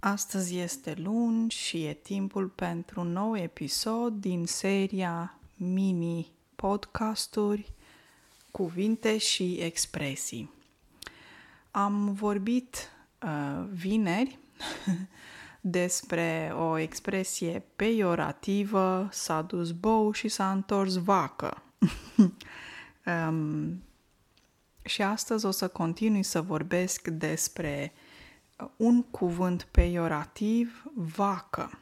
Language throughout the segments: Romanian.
Astăzi este luni și e timpul pentru un nou episod din seria mini podcasturi Cuvinte și expresii. Am vorbit uh, vineri despre o expresie peiorativă, s-a dus bou și s-a întors vacă. um, și astăzi o să continui să vorbesc despre un cuvânt peiorativ, vacă.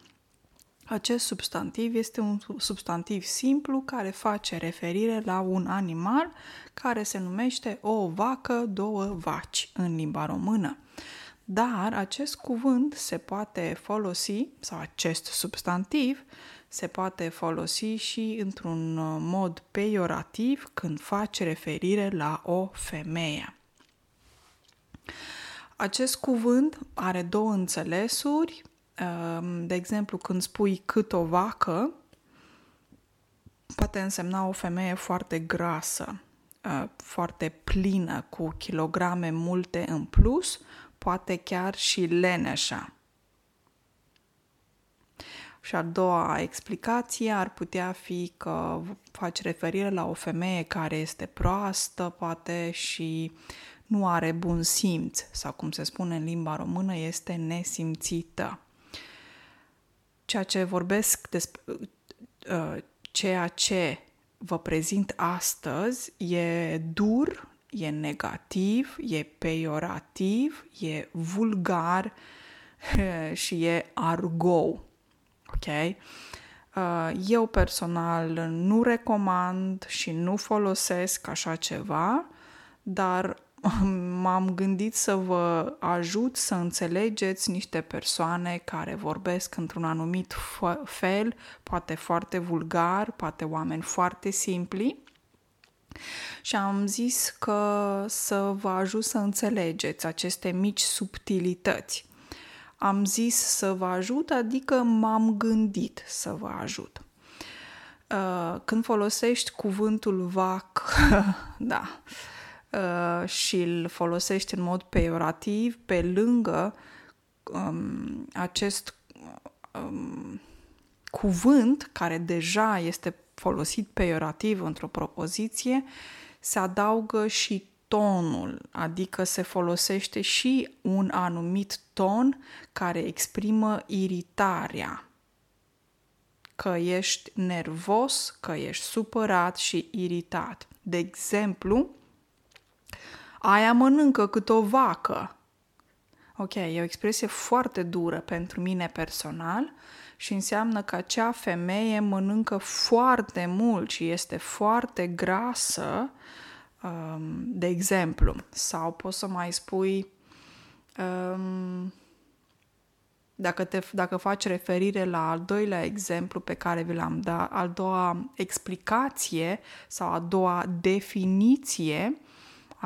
Acest substantiv este un substantiv simplu care face referire la un animal care se numește o vacă, două vaci în limba română. Dar acest cuvânt se poate folosi, sau acest substantiv, se poate folosi și într-un mod peiorativ când face referire la o femeie. Acest cuvânt are două înțelesuri. Ehm, de exemplu, când spui cât o vacă, poate însemna o femeie foarte grasă, eh, foarte plină, cu kilograme multe în plus, poate chiar și leneșa. Și a doua explicație ar putea fi că faci referire la o femeie care este proastă, poate și nu are bun simț sau cum se spune în limba română este nesimțită. Ceea ce vorbesc despre uh, ceea ce vă prezint astăzi e dur, e negativ, e peiorativ, e vulgar și e argou. Ok? Uh, eu personal nu recomand și nu folosesc așa ceva, dar m-am gândit să vă ajut să înțelegeți niște persoane care vorbesc într-un anumit fel, poate foarte vulgar, poate oameni foarte simpli. Și am zis că să vă ajut să înțelegeți aceste mici subtilități. Am zis să vă ajut, adică m-am gândit să vă ajut. Uh, când folosești cuvântul vac, da, Uh, și îl folosești în mod peiorativ pe lângă um, acest um, cuvânt care deja este folosit peiorativ într-o propoziție, se adaugă și tonul, adică se folosește și un anumit ton care exprimă iritarea. Că ești nervos, că ești supărat și iritat. De exemplu, aia mănâncă cât o vacă. Ok, e o expresie foarte dură pentru mine personal și înseamnă că acea femeie mănâncă foarte mult și este foarte grasă, um, de exemplu. Sau poți să mai spui, um, dacă, te, dacă faci referire la al doilea exemplu pe care vi l-am dat, al doua explicație sau a doua definiție,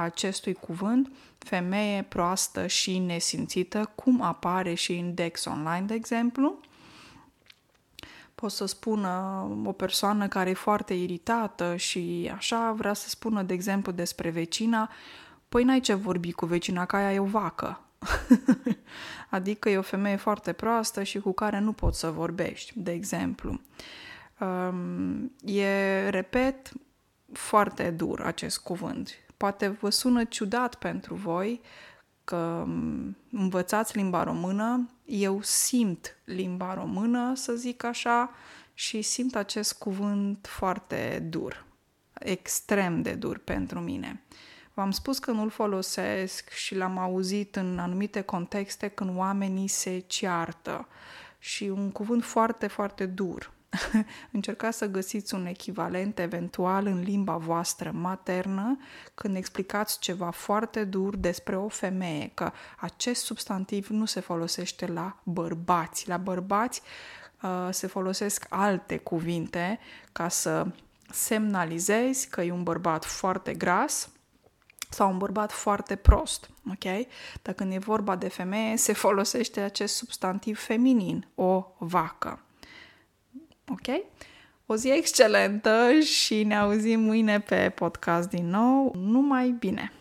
acestui cuvânt, femeie proastă și nesimțită, cum apare și în Dex Online, de exemplu. Pot să spună o persoană care e foarte iritată și așa vrea să spună, de exemplu, despre vecina, păi n-ai ce vorbi cu vecina, că aia e o vacă. adică e o femeie foarte proastă și cu care nu poți să vorbești, de exemplu. Um, e, repet, foarte dur acest cuvânt Poate vă sună ciudat pentru voi că învățați limba română, eu simt limba română, să zic așa, și simt acest cuvânt foarte dur, extrem de dur pentru mine. V-am spus că nu-l folosesc și l-am auzit în anumite contexte când oamenii se ceartă și un cuvânt foarte, foarte dur. Încercați să găsiți un echivalent eventual în limba voastră maternă când explicați ceva foarte dur despre o femeie, că acest substantiv nu se folosește la bărbați. La bărbați uh, se folosesc alte cuvinte ca să semnalizezi că e un bărbat foarte gras sau un bărbat foarte prost, ok? Dar când e vorba de femeie, se folosește acest substantiv feminin, o vacă. Ok? O zi excelentă și ne auzim mâine pe podcast din nou. Numai bine!